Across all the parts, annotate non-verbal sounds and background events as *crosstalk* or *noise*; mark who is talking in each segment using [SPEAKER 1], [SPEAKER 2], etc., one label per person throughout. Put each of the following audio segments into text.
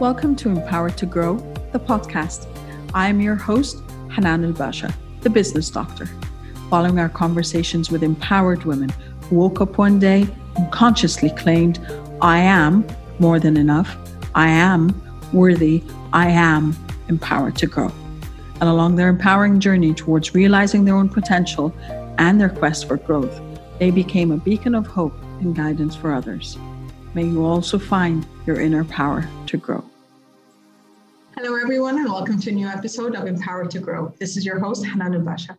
[SPEAKER 1] Welcome to Empowered to Grow, the podcast. I am your host, Hanan El Basha, the business doctor. Following our conversations with empowered women who woke up one day and consciously claimed, I am more than enough, I am worthy, I am empowered to grow. And along their empowering journey towards realizing their own potential and their quest for growth, they became a beacon of hope and guidance for others. May you also find your inner power to grow. Hello, everyone, and welcome to a new episode of Empowered to Grow. This is your host, Hanan Basha.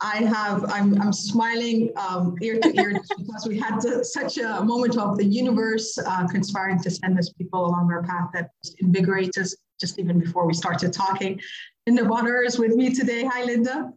[SPEAKER 1] I have, I'm, I'm smiling um, ear to ear because we had to, such a moment of the universe uh, conspiring to send us people along our path that invigorates us just even before we started talking. Linda Bonnar is with me today. Hi, Linda.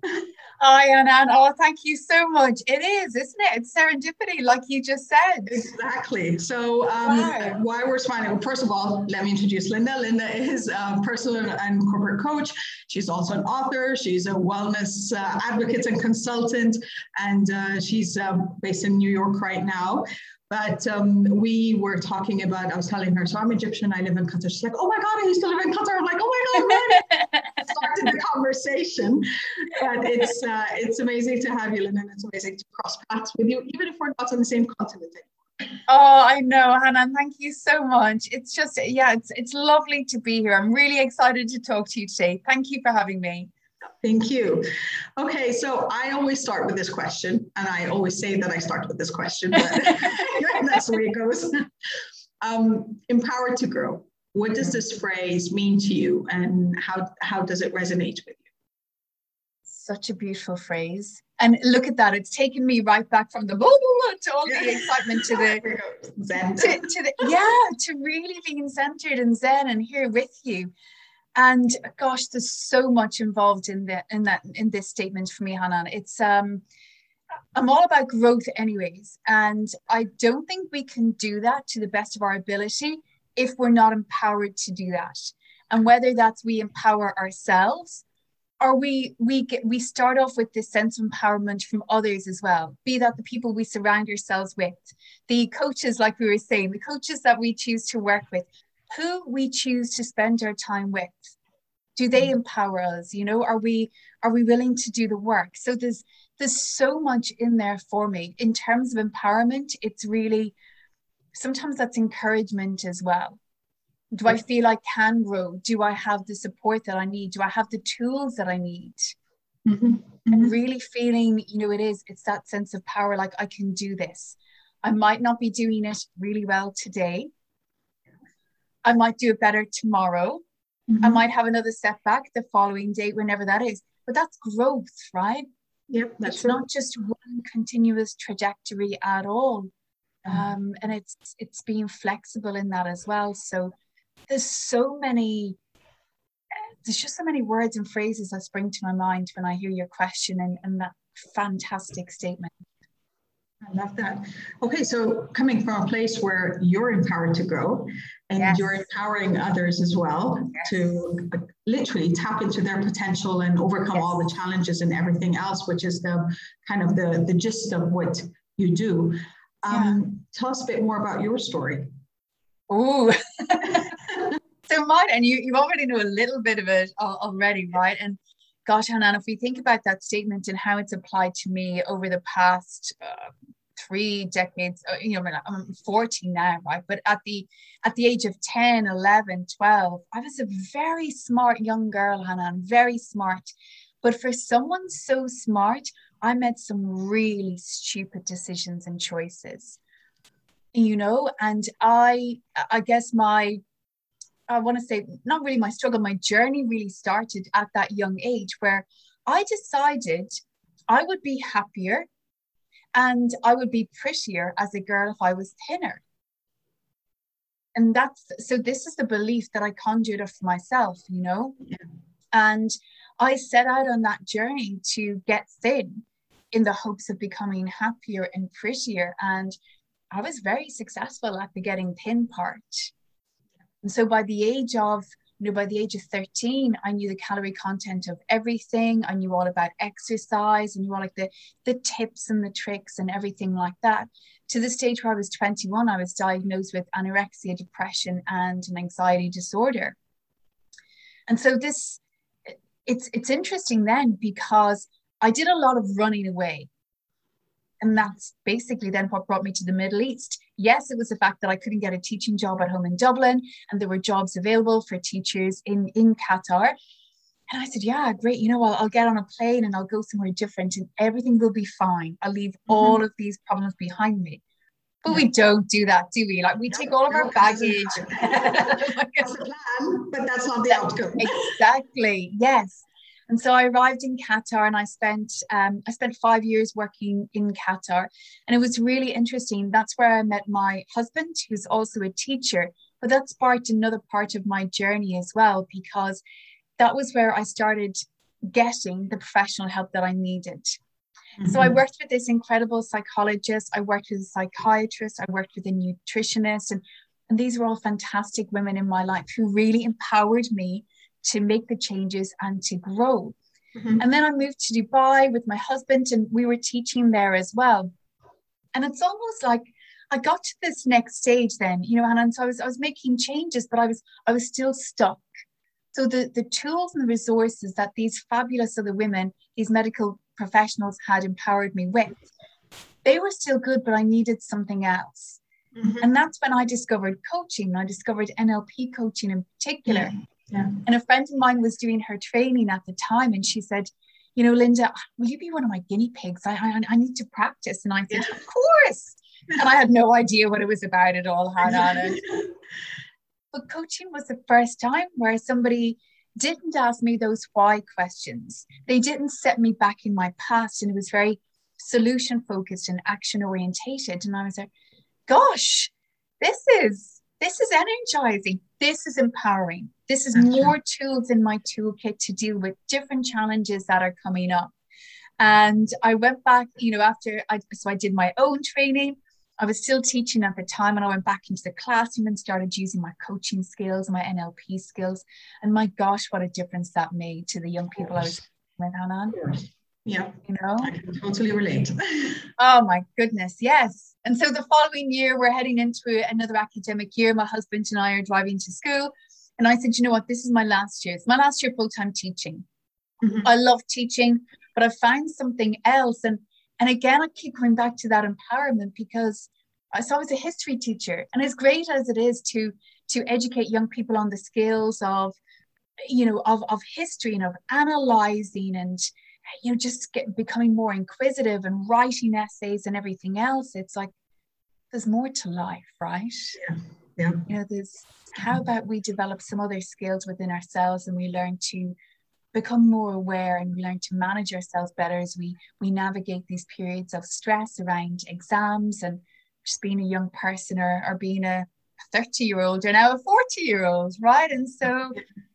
[SPEAKER 2] Hi, Anna. Oh, thank you so much. It is, isn't it? It's serendipity, like you just said.
[SPEAKER 1] Exactly. So, um, wow. why we're smiling? Well, first of all, let me introduce Linda. Linda is a personal and corporate coach. She's also an author. She's a wellness uh, advocate and consultant, and uh, she's uh, based in New York right now. But um, we were talking about, I was telling her, so I'm Egyptian, I live in Qatar. She's like, oh my God, I used to live in Qatar. I'm like, oh my God, *laughs* the conversation. But it's uh, it's amazing to have you, Lynn, and it's amazing to cross paths with you, even if we're not on the same continent
[SPEAKER 2] Oh, I know, Hannah. Thank you so much. It's just, yeah, it's it's lovely to be here. I'm really excited to talk to you today. Thank you for having me.
[SPEAKER 1] Thank you. Okay, so I always start with this question, and I always say that I start with this question, but that's the way it goes. Um, empowered to grow. What does this phrase mean to you, and how how does it resonate with you?
[SPEAKER 2] Such a beautiful phrase, and look at that. It's taken me right back from the blah, blah, to all the excitement to the *laughs* zen, to, to the yeah, to really being centered and zen and here with you. And gosh there's so much involved in that in that in this statement for me hanan. It's um i'm all about growth anyways and i don't think we can do that to the best of our ability if we're not empowered to do that. And whether that's we empower ourselves or we we get we start off with this sense of empowerment from others as well be that the people we surround ourselves with the coaches like we were saying the coaches that we choose to work with who we choose to spend our time with. Do they mm. empower us? You know are we are we willing to do the work? So there's there's so much in there for me. In terms of empowerment it's really sometimes that's encouragement as well do i feel i can grow do i have the support that i need do i have the tools that i need mm-hmm. Mm-hmm. and really feeling you know it is it's that sense of power like i can do this i might not be doing it really well today I might do it better tomorrow. Mm-hmm. I might have another setback the following day, whenever that is. But that's growth, right?
[SPEAKER 1] Yep,
[SPEAKER 2] that's it's true. not just one continuous trajectory at all. Mm-hmm. Um, and it's it's being flexible in that as well. So there's so many there's just so many words and phrases that spring to my mind when I hear your question and, and that fantastic statement.
[SPEAKER 1] I love that. Okay, so coming from a place where you're empowered to grow and yes. you're empowering others as well yes. to literally tap into their potential and overcome yes. all the challenges and everything else, which is the kind of the, the gist of what you do. Um, yeah. Tell us a bit more about your story.
[SPEAKER 2] Oh, *laughs* so mine, and you, you already know a little bit of it already, right? And gosh, Hanan, if we think about that statement and how it's applied to me over the past uh, three decades, uh, you know, I'm 40 now, right? But at the at the age of 10, 11, 12, I was a very smart young girl, Hanan, very smart. But for someone so smart, I made some really stupid decisions and choices. You know, and I I guess my I want to say, not really my struggle, my journey really started at that young age where I decided I would be happier and I would be prettier as a girl if I was thinner. And that's so, this is the belief that I conjured up for myself, you know? Yeah. And I set out on that journey to get thin in the hopes of becoming happier and prettier. And I was very successful at the getting thin part. And so by the age of you know, by the age of 13, I knew the calorie content of everything. I knew all about exercise and knew all like the, the tips and the tricks and everything like that. To the stage where I was 21, I was diagnosed with anorexia, depression, and an anxiety disorder. And so this, it's it's interesting then because I did a lot of running away. And that's basically then what brought me to the Middle East. Yes, it was the fact that I couldn't get a teaching job at home in Dublin, and there were jobs available for teachers in, in Qatar. And I said, Yeah, great. You know, I'll, I'll get on a plane and I'll go somewhere different and everything will be fine. I'll leave mm-hmm. all of these problems behind me. But we don't do that, do we? Like we take all of our baggage. *laughs*
[SPEAKER 1] that's the plan, but that's not the outcome.
[SPEAKER 2] exactly. Yes. And so I arrived in Qatar and I spent um, I spent five years working in Qatar. And it was really interesting. That's where I met my husband, who's also a teacher. But that sparked another part of my journey as well, because that was where I started getting the professional help that I needed. Mm-hmm. So I mm-hmm. worked with this incredible psychologist, I worked with a psychiatrist, I worked with a nutritionist, and, and these were all fantastic women in my life who really empowered me to make the changes and to grow. Mm-hmm. And then I moved to Dubai with my husband, and we were teaching there as well. And it's almost like I got to this next stage then, you know, and, and so I was I was making changes, but I was I was still stuck. So the the tools and the resources that these fabulous other women, these medical professionals had empowered me with, they were still good, but I needed something else. Mm-hmm. And that's when I discovered coaching. I discovered NLP coaching in particular. Yeah. Yeah. And a friend of mine was doing her training at the time, and she said, "You know, Linda, will you be one of my guinea pigs? I I, I need to practice." And I said, yeah. "Of course." and I had no idea what it was about at all, Hannah. *laughs* but coaching was the first time where somebody didn't ask me those why questions. They didn't set me back in my past, and it was very solution focused and action orientated. And I was like, "Gosh, this is this is energizing. This is empowering. This is mm-hmm. more tools in my toolkit to deal with different challenges that are coming up. And I went back, you know, after I so I did my own training. I was still teaching at the time, and I went back into the classroom and started using my coaching skills, my NLP skills. And my gosh, what a difference that made to the young people I was with, Hanan.
[SPEAKER 1] Yeah.
[SPEAKER 2] You know,
[SPEAKER 1] I can totally relate. *laughs*
[SPEAKER 2] oh my goodness. Yes. And so the following year, we're heading into another academic year. My husband and I are driving to school. And I said, you know what? This is my last year. It's my last year full time teaching. Mm-hmm. I love teaching, but I found something else. And and again, I keep going back to that empowerment because I saw as a history teacher, and as great as it is to to educate young people on the skills of, you know, of, of history and of analyzing and you know just get, becoming more inquisitive and writing essays and everything else. It's like there's more to life, right?
[SPEAKER 1] Yeah. Yeah.
[SPEAKER 2] You know, there's how about we develop some other skills within ourselves and we learn to become more aware and we learn to manage ourselves better as we we navigate these periods of stress around exams and just being a young person or, or being a 30 year old or now a 40 year old right and so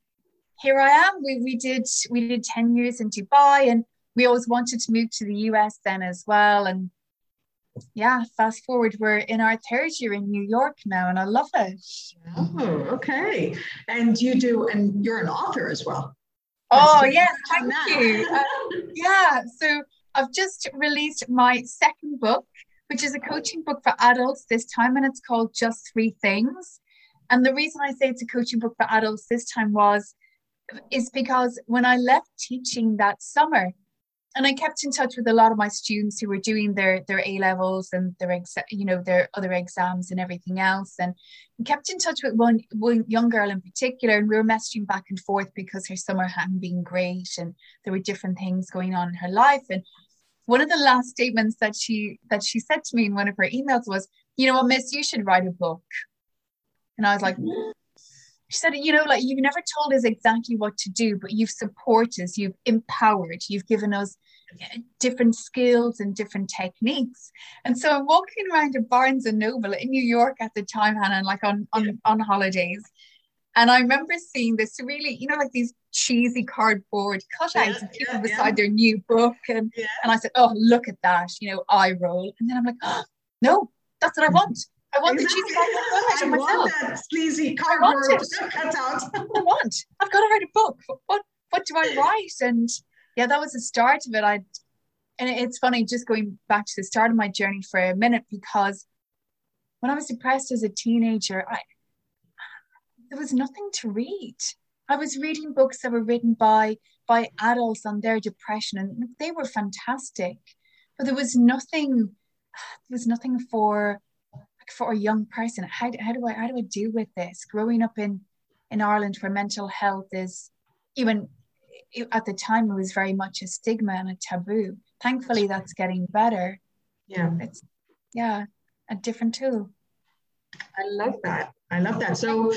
[SPEAKER 2] *laughs* here i am we, we did we did 10 years in dubai and we always wanted to move to the us then as well and yeah, fast forward, we're in our third year in New York now, and I love it.
[SPEAKER 1] Oh, okay. And you do, and you're an author as well.
[SPEAKER 2] Oh, yes, thank you. Uh, yeah, so I've just released my second book, which is a coaching book for adults this time, and it's called Just Three Things. And the reason I say it's a coaching book for adults this time was is because when I left teaching that summer, and I kept in touch with a lot of my students who were doing their their A levels and their exa- you know their other exams and everything else, and kept in touch with one one young girl in particular, and we were messaging back and forth because her summer hadn't been great, and there were different things going on in her life, and one of the last statements that she that she said to me in one of her emails was, "You know what, Miss, you should write a book," and I was like, mm-hmm. She said, you know, like you've never told us exactly what to do, but you've supported us, you've empowered, you've given us different skills and different techniques. And so I'm walking around at Barnes and Noble in New York at the time, Hannah, like on on, yeah. on holidays. And I remember seeing this really, you know, like these cheesy cardboard cutouts yeah, of people yeah, beside their new book. And, and I said, Oh, look at that, you know, eye roll. And then I'm like, oh, *gasps* no, that's what I want. I want exactly. the cheesy
[SPEAKER 1] I myself. want that sleazy cardboard cutout.
[SPEAKER 2] I want. I've got to write a book. What what do I write? And yeah, that was the start of it. I and it's funny just going back to the start of my journey for a minute because when I was depressed as a teenager, I there was nothing to read. I was reading books that were written by by adults on their depression, and they were fantastic. But there was nothing. There was nothing for for a young person. How, how do I how do I deal with this? Growing up in in Ireland, where mental health is even at the time it was very much a stigma and a taboo. Thankfully, that's getting better.
[SPEAKER 1] Yeah,
[SPEAKER 2] it's yeah a different tool.
[SPEAKER 1] I love that. I love that. So,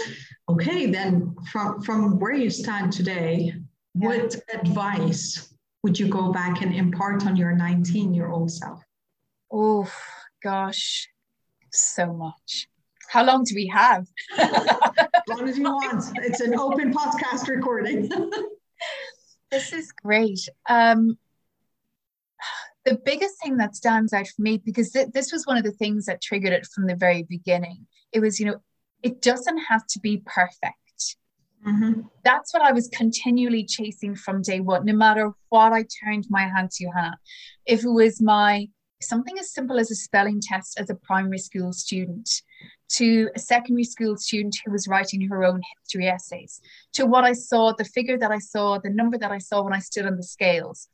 [SPEAKER 1] okay, then from from where you stand today, yeah. what advice would you go back and impart on your 19 year old self?
[SPEAKER 2] Oh gosh, so much. How long do we have?
[SPEAKER 1] as long as you want. It's an open podcast recording. *laughs*
[SPEAKER 2] this is great. Um, the biggest thing that stands out for me, because th- this was one of the things that triggered it from the very beginning, it was, you know, it doesn't have to be perfect. Mm-hmm. That's what I was continually chasing from day one, no matter what I turned my hand to, Hannah. If it was my something as simple as a spelling test as a primary school student, to a secondary school student who was writing her own history essays, to what I saw, the figure that I saw, the number that I saw when I stood on the scales,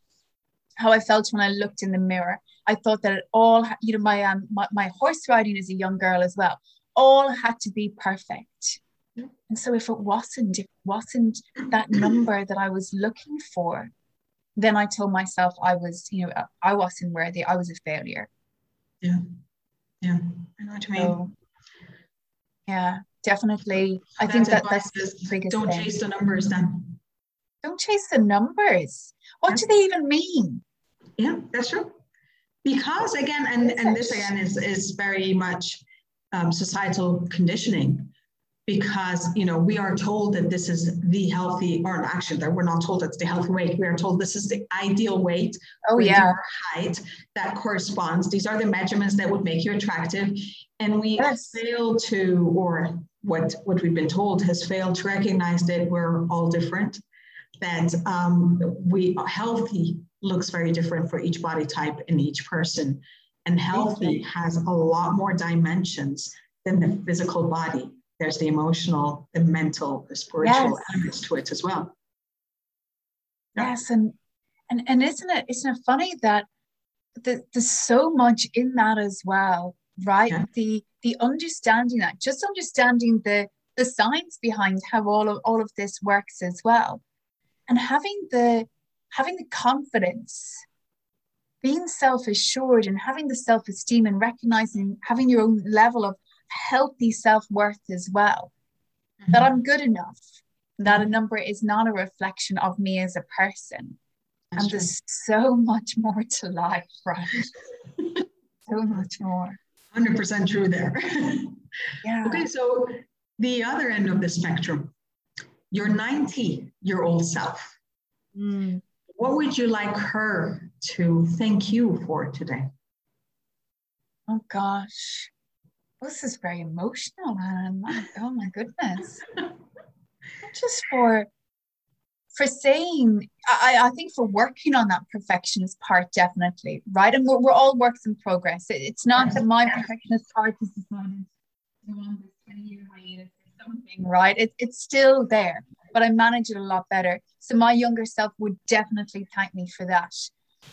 [SPEAKER 2] how I felt when I looked in the mirror. I thought that it all, you know, my, um, my, my horse riding as a young girl as well, all had to be perfect. And so if it wasn't, if it wasn't that number that I was looking for, then I told myself I was, you know, I wasn't worthy. I was a failure.
[SPEAKER 1] Yeah. Yeah. I know what you mean. So,
[SPEAKER 2] yeah, definitely. I think that that's the biggest
[SPEAKER 1] Don't
[SPEAKER 2] thing.
[SPEAKER 1] chase the numbers then.
[SPEAKER 2] Don't chase the numbers. What yeah. do they even mean?
[SPEAKER 1] Yeah, that's true. Because again, and, and this again is, is very much um, societal conditioning because you know we are told that this is the healthy or actually that we're not told it's the healthy weight. We are told this is the ideal weight
[SPEAKER 2] oh yeah.
[SPEAKER 1] height that corresponds. These are the measurements that would make you attractive. And we yes. fail to or what what we've been told has failed to recognize that we're all different that um, we healthy looks very different for each body type in each person. And healthy has a lot more dimensions than the physical body there's the emotional, the mental, the spiritual yes. elements to it as well.
[SPEAKER 2] Yes, and and and isn't it isn't it funny that the, there's so much in that as well, right? Yeah. The the understanding that, just understanding the the science behind how all of all of this works as well, and having the having the confidence being self-assured and having the self-esteem and recognizing having your own level of healthy self worth as well. Mm-hmm. That I'm good enough, that a number is not a reflection of me as a person. That's and true. there's so much more to life, right? *laughs* so much more.
[SPEAKER 1] 100% true there. *laughs*
[SPEAKER 2] yeah.
[SPEAKER 1] Okay, so the other end of the spectrum, your 90 year old self. Mm. What would you like her to thank you for today?
[SPEAKER 2] Oh gosh this is very emotional and *laughs* oh my goodness. Just for for saying I, I think for working on that perfectionist part definitely right? And we're, we're all works in progress. It, it's not that my perfectionist part is decided something right? It, it's still there but i manage it a lot better. So my younger self would definitely thank me for that.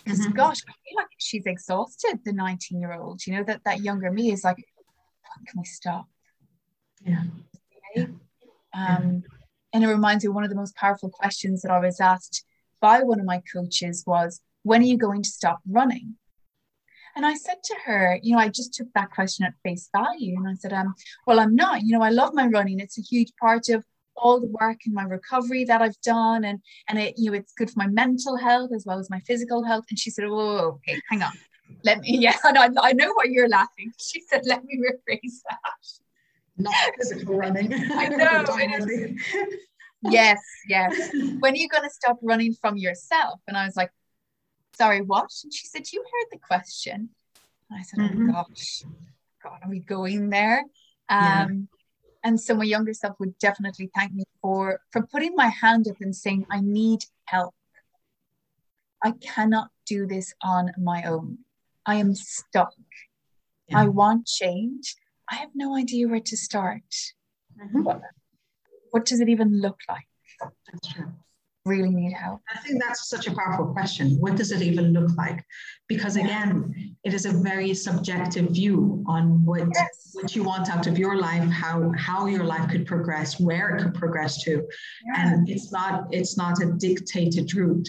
[SPEAKER 2] Because mm-hmm. gosh i feel like she's exhausted the 19 year old you know that that younger me is like can we stop?
[SPEAKER 1] Yeah.
[SPEAKER 2] Okay? Um, and it reminds me one of the most powerful questions that I was asked by one of my coaches was, when are you going to stop running? And I said to her, you know, I just took that question at face value. And I said, um, well, I'm not, you know, I love my running. It's a huge part of all the work and my recovery that I've done. And, and it, you know, it's good for my mental health as well as my physical health. And she said, oh, okay, hang on let me, yeah, *laughs* I, I know why you're laughing. She said, let me rephrase that.
[SPEAKER 1] Not physical running. *laughs*
[SPEAKER 2] I *laughs* know. yes, yes. When are you going to stop running from yourself? And I was like, sorry, what? And she said, you heard the question. And I said, oh, mm-hmm. oh gosh. God, are we going there? Um, yeah. And so my younger self would definitely thank me for for putting my hand up and saying, I need help. I cannot do this on my own. I am stuck. Yeah. I want change. I have no idea where to start. Mm-hmm. What, what does it even look like? That's true really need help?
[SPEAKER 1] I think that's such a powerful question. What does it even look like? Because again, it is a very subjective view on what yes. what you want out of your life, how how your life could progress, where it could progress to, yeah. and it's not it's not a dictated route.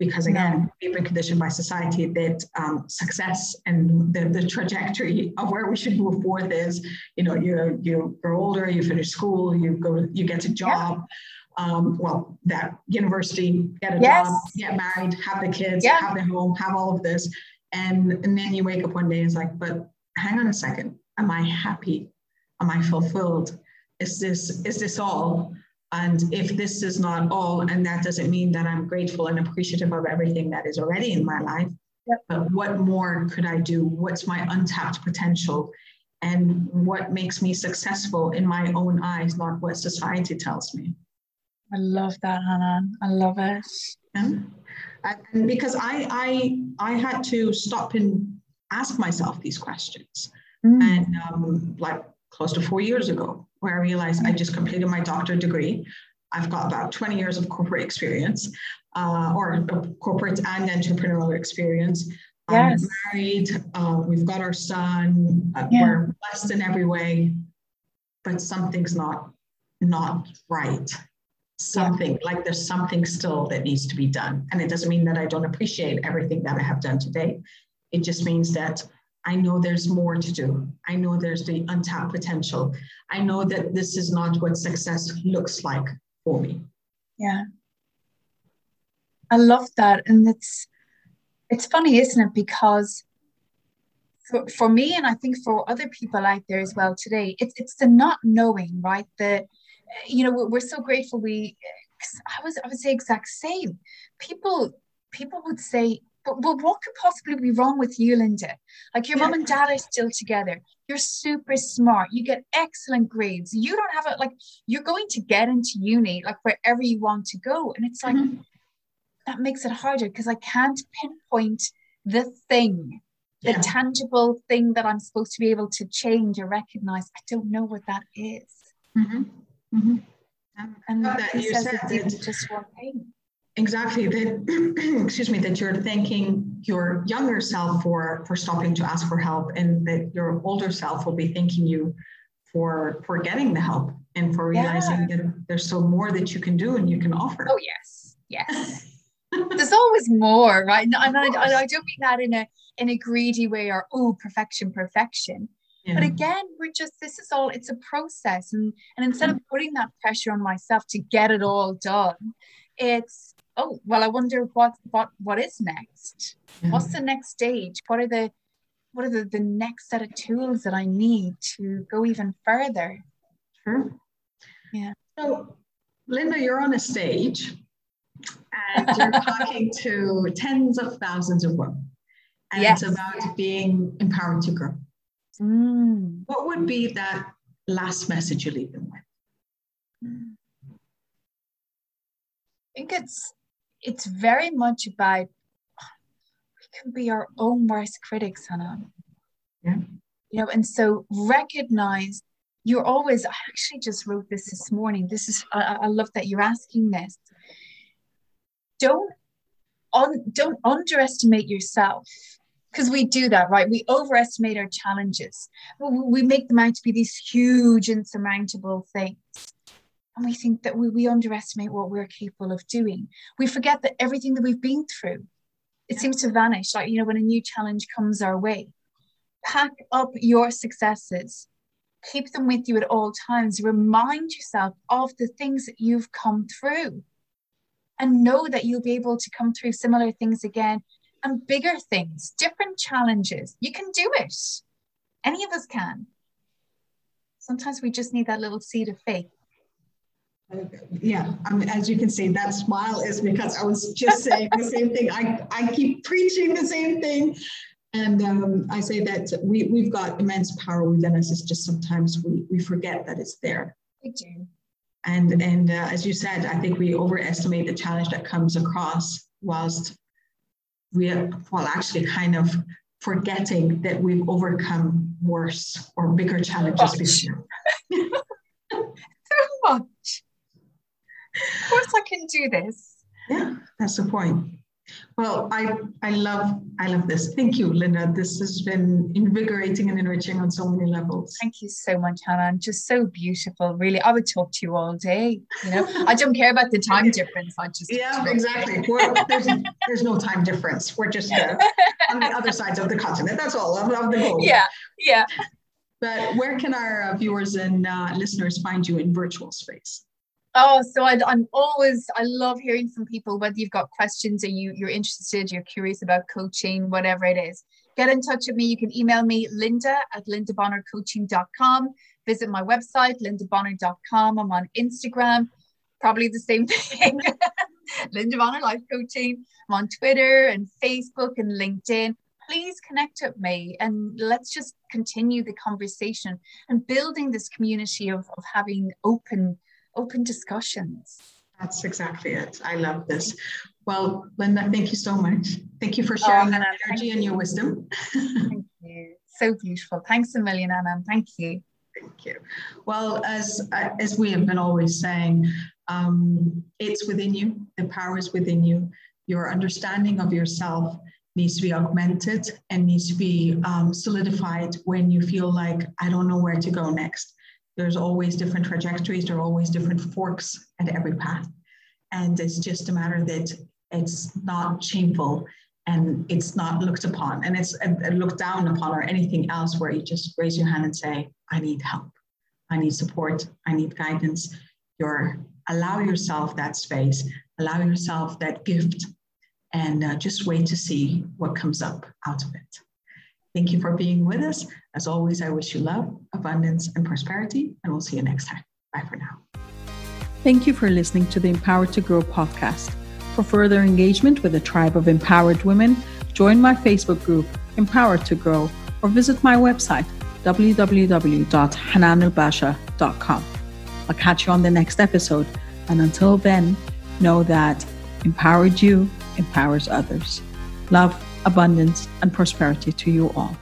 [SPEAKER 1] Because again, we've been conditioned by society that um, success and the, the trajectory of where we should move forward is, you know, you you grow older, you finish school, you go, you get a job. Yeah um, well, that university, get a yes. job, get married, have the kids, yeah. have the home, have all of this. And, and then you wake up one day and it's like, but hang on a second. Am I happy? Am I fulfilled? Is this, is this all? And if this is not all, and that doesn't mean that I'm grateful and appreciative of everything that is already in my life, yep. but what more could I do? What's my untapped potential? And what makes me successful in my own eyes, not what society tells me.
[SPEAKER 2] I love that, Hannah. I love it.
[SPEAKER 1] Yeah. And because I, I, I had to stop and ask myself these questions. Mm. And um, like close to four years ago, where I realized I just completed my doctorate degree. I've got about 20 years of corporate experience, uh, or corporate and entrepreneurial experience. Yes. I'm married. Uh, we've got our son. Uh, yeah. We're blessed in every way, but something's not not right something yeah. like there's something still that needs to be done and it doesn't mean that i don't appreciate everything that i have done today it just means that i know there's more to do. I know there's the untapped potential. I know that this is not what success looks like for me.
[SPEAKER 2] Yeah. I love that. And it's it's funny isn't it? Because for, for me and i think for other people out there as well today it's it's the not knowing right? The you know, we're so grateful. We, I was, I would say exact same. People, people would say, but, but what could possibly be wrong with you, Linda? Like your yeah. mom and dad are still together. You're super smart. You get excellent grades. You don't have it like you're going to get into uni, like wherever you want to go. And it's like mm-hmm. that makes it harder because I can't pinpoint the thing, the yeah. tangible thing that I'm supposed to be able to change or recognize. I don't know what that is.
[SPEAKER 1] Mm-hmm. Mm-hmm. And that you said that just one thing. Exactly. That *clears throat* excuse me, that you're thanking your younger self for for stopping to ask for help, and that your older self will be thanking you for for getting the help and for realizing yeah. that there's still more that you can do and you can offer.
[SPEAKER 2] Oh yes, yes. there's always more, right? And I, I, I don't mean that in a in a greedy way or oh perfection, perfection. Yeah. But again, we're just this is all it's a process. And and instead of mm. putting that pressure on myself to get it all done, it's oh well, I wonder what what what is next? Yeah. What's the next stage? What are the what are the, the next set of tools that I need to go even further?
[SPEAKER 1] Sure.
[SPEAKER 2] Yeah.
[SPEAKER 1] So Linda, you're on a stage and you're *laughs* talking to tens of thousands of women. And yes. it's about being empowered to grow. Mm. What would be that last message you leave them with?
[SPEAKER 2] I think it's it's very much about we can be our own worst critics, Hannah.
[SPEAKER 1] Yeah.
[SPEAKER 2] You know, and so recognize you're always. I actually just wrote this this morning. This is I, I love that you're asking this. Don't on don't underestimate yourself because we do that, right? We overestimate our challenges. We make them out to be these huge, insurmountable things. And we think that we, we underestimate what we're capable of doing. We forget that everything that we've been through, it seems to vanish. Like, you know, when a new challenge comes our way, pack up your successes, keep them with you at all times. Remind yourself of the things that you've come through and know that you'll be able to come through similar things again and bigger things, different challenges. You can do it. Any of us can. Sometimes we just need that little seed of faith.
[SPEAKER 1] Yeah, I mean, as you can see, that smile is because I was just saying the same thing. I, I keep preaching the same thing. And um, I say that we, we've got immense power within us. It's just sometimes we, we forget that it's there.
[SPEAKER 2] We do.
[SPEAKER 1] And, and uh, as you said, I think we overestimate the challenge that comes across whilst we are, well, actually kind of forgetting that we've overcome worse or bigger challenges before. *laughs*
[SPEAKER 2] so much. Of course, I can do this.
[SPEAKER 1] Yeah, that's the point. Well, I, I love I love this. Thank you, Linda. This has been invigorating and enriching on so many levels.
[SPEAKER 2] Thank you so much, Hannah. And just so beautiful. Really, I would talk to you all day. You know, I don't care about the time *laughs* difference. I just
[SPEAKER 1] yeah, exactly. there's, there's no time difference. We're just uh, on the other sides of the continent. That's all of, of the goal. *laughs*
[SPEAKER 2] Yeah, yeah.
[SPEAKER 1] But where can our uh, viewers and uh, listeners find you in virtual space?
[SPEAKER 2] Oh, so I, am always I love hearing from people whether you've got questions or you you're interested, you're curious about coaching, whatever it is. Get in touch with me. You can email me Linda at lindabonnarcoaching.com. Visit my website lindabonnar.com. I'm on Instagram, probably the same *laughs* thing. *laughs* Linda Bonnar Life Coaching. I'm on Twitter and Facebook and LinkedIn. Please connect with me and let's just continue the conversation and building this community of, of having open open discussions.
[SPEAKER 1] That's exactly it. I love this. Well, Linda, thank you so much. Thank you for sharing oh, that energy and your wisdom.
[SPEAKER 2] thank you. So beautiful. Thanks a million, Anna. Thank you.
[SPEAKER 1] Thank you. Well, as as we have been always saying, um, it's within you. The power is within you. Your understanding of yourself needs to be augmented and needs to be um, solidified when you feel like I don't know where to go next there's always different trajectories, there are always different forks at every path. And it's just a matter that it's not shameful and it's not looked upon and it's looked down upon or anything else where you just raise your hand and say, I need help, I need support, I need guidance. You're allow yourself that space, allow yourself that gift, and uh, just wait to see what comes up out of it. Thank you for being with us. As always, I wish you love, abundance, and prosperity, and we'll see you next time. Bye for now.
[SPEAKER 3] Thank you for listening to the Empowered to Grow podcast. For further engagement with a tribe of empowered women, join my Facebook group, Empowered to Grow, or visit my website, www.hananelbasha.com. I'll catch you on the next episode, and until then, know that empowered you empowers others. Love, abundance, and prosperity to you all.